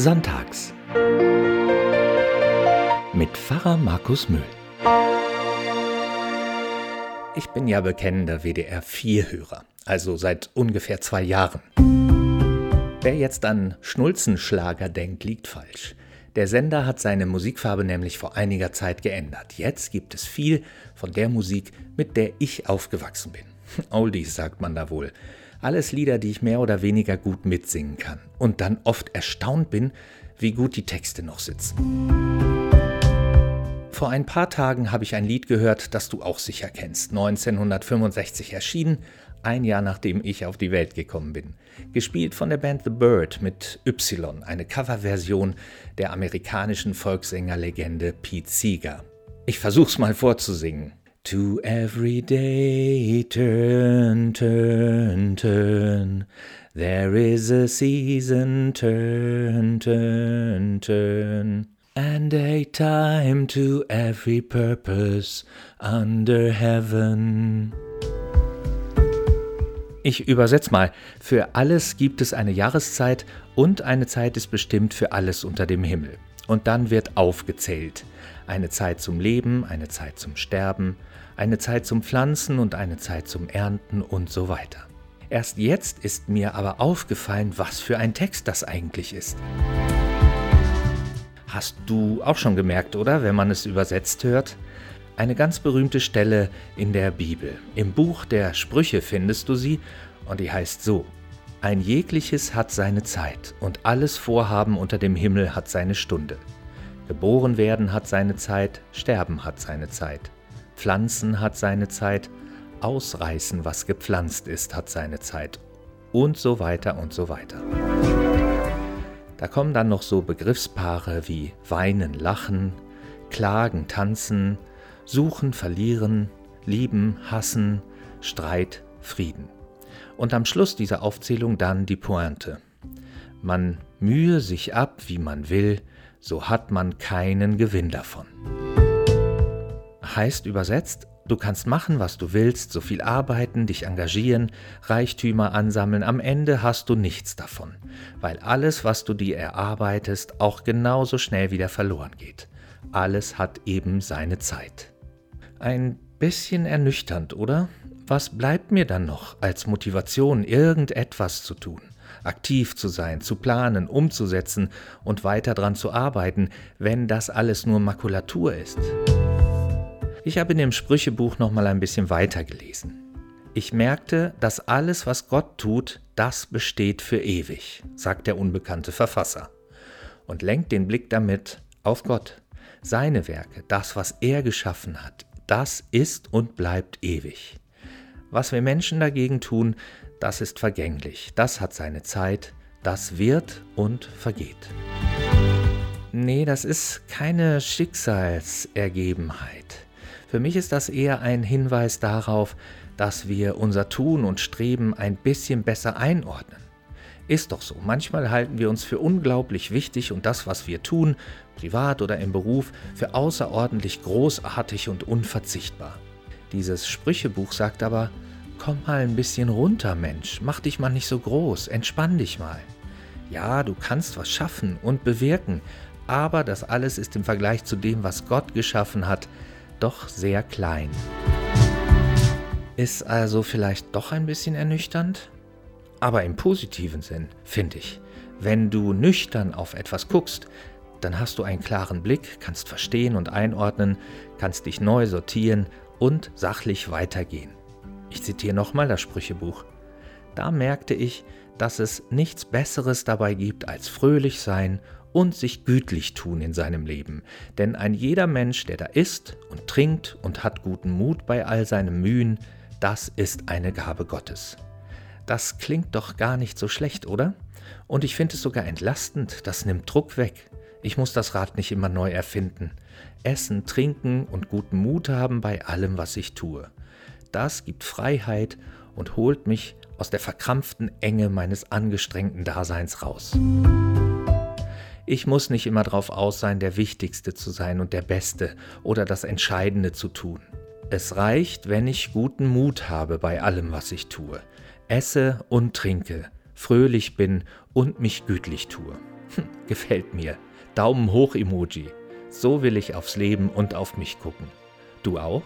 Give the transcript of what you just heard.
Sonntags mit Pfarrer Markus Mühl. Ich bin ja bekennender WDR 4-Hörer, also seit ungefähr zwei Jahren. Wer jetzt an Schnulzenschlager denkt, liegt falsch. Der Sender hat seine Musikfarbe nämlich vor einiger Zeit geändert. Jetzt gibt es viel von der Musik, mit der ich aufgewachsen bin. Oldies sagt man da wohl. Alles Lieder, die ich mehr oder weniger gut mitsingen kann und dann oft erstaunt bin, wie gut die Texte noch sitzen. Vor ein paar Tagen habe ich ein Lied gehört, das du auch sicher kennst. 1965 erschienen, ein Jahr nachdem ich auf die Welt gekommen bin. Gespielt von der Band The Bird mit Y, eine Coverversion der amerikanischen Volkssängerlegende Pete Seeger. Ich versuch's mal vorzusingen. To every day turn, turn, turn. There is a season, turn, turn, turn. And a time to every purpose under heaven. Ich übersetze mal. Für alles gibt es eine Jahreszeit und eine Zeit ist bestimmt für alles unter dem Himmel. Und dann wird aufgezählt. Eine Zeit zum Leben, eine Zeit zum Sterben, eine Zeit zum Pflanzen und eine Zeit zum Ernten und so weiter. Erst jetzt ist mir aber aufgefallen, was für ein Text das eigentlich ist. Hast du auch schon gemerkt, oder, wenn man es übersetzt hört? Eine ganz berühmte Stelle in der Bibel. Im Buch der Sprüche findest du sie und die heißt so. Ein jegliches hat seine Zeit und alles Vorhaben unter dem Himmel hat seine Stunde. Geboren werden hat seine Zeit, sterben hat seine Zeit. Pflanzen hat seine Zeit, ausreißen, was gepflanzt ist, hat seine Zeit. Und so weiter und so weiter. Da kommen dann noch so Begriffspaare wie weinen, lachen, klagen, tanzen, suchen, verlieren, lieben, hassen, Streit, Frieden. Und am Schluss dieser Aufzählung dann die Pointe. Man mühe sich ab, wie man will, so hat man keinen Gewinn davon. Heißt übersetzt, du kannst machen, was du willst, so viel arbeiten, dich engagieren, Reichtümer ansammeln, am Ende hast du nichts davon, weil alles, was du dir erarbeitest, auch genauso schnell wieder verloren geht. Alles hat eben seine Zeit. Ein bisschen ernüchternd, oder? Was bleibt mir dann noch als Motivation, irgendetwas zu tun? aktiv zu sein, zu planen, umzusetzen und weiter dran zu arbeiten, wenn das alles nur Makulatur ist. Ich habe in dem Sprüchebuch noch mal ein bisschen weiter gelesen. Ich merkte, dass alles, was Gott tut, das besteht für ewig, sagt der unbekannte Verfasser und lenkt den Blick damit auf Gott. Seine Werke, das, was er geschaffen hat, das ist und bleibt ewig. Was wir Menschen dagegen tun, das ist vergänglich, das hat seine Zeit, das wird und vergeht. Nee, das ist keine Schicksalsergebenheit. Für mich ist das eher ein Hinweis darauf, dass wir unser Tun und Streben ein bisschen besser einordnen. Ist doch so, manchmal halten wir uns für unglaublich wichtig und das, was wir tun, privat oder im Beruf, für außerordentlich großartig und unverzichtbar. Dieses Sprüchebuch sagt aber, Komm mal ein bisschen runter, Mensch. Mach dich mal nicht so groß. Entspann dich mal. Ja, du kannst was schaffen und bewirken, aber das alles ist im Vergleich zu dem, was Gott geschaffen hat, doch sehr klein. Ist also vielleicht doch ein bisschen ernüchternd? Aber im positiven Sinn, finde ich. Wenn du nüchtern auf etwas guckst, dann hast du einen klaren Blick, kannst verstehen und einordnen, kannst dich neu sortieren und sachlich weitergehen. Ich zitiere nochmal das Sprüchebuch. Da merkte ich, dass es nichts Besseres dabei gibt als fröhlich sein und sich gütlich tun in seinem Leben. Denn ein jeder Mensch, der da isst und trinkt und hat guten Mut bei all seinem Mühen, das ist eine Gabe Gottes. Das klingt doch gar nicht so schlecht, oder? Und ich finde es sogar entlastend, das nimmt Druck weg. Ich muss das Rad nicht immer neu erfinden. Essen, trinken und guten Mut haben bei allem, was ich tue. Das gibt Freiheit und holt mich aus der verkrampften Enge meines angestrengten Daseins raus. Ich muss nicht immer darauf aus sein, der Wichtigste zu sein und der Beste oder das Entscheidende zu tun. Es reicht, wenn ich guten Mut habe bei allem, was ich tue, esse und trinke, fröhlich bin und mich gütlich tue. Hm, gefällt mir. Daumen hoch Emoji. So will ich aufs Leben und auf mich gucken. Du auch?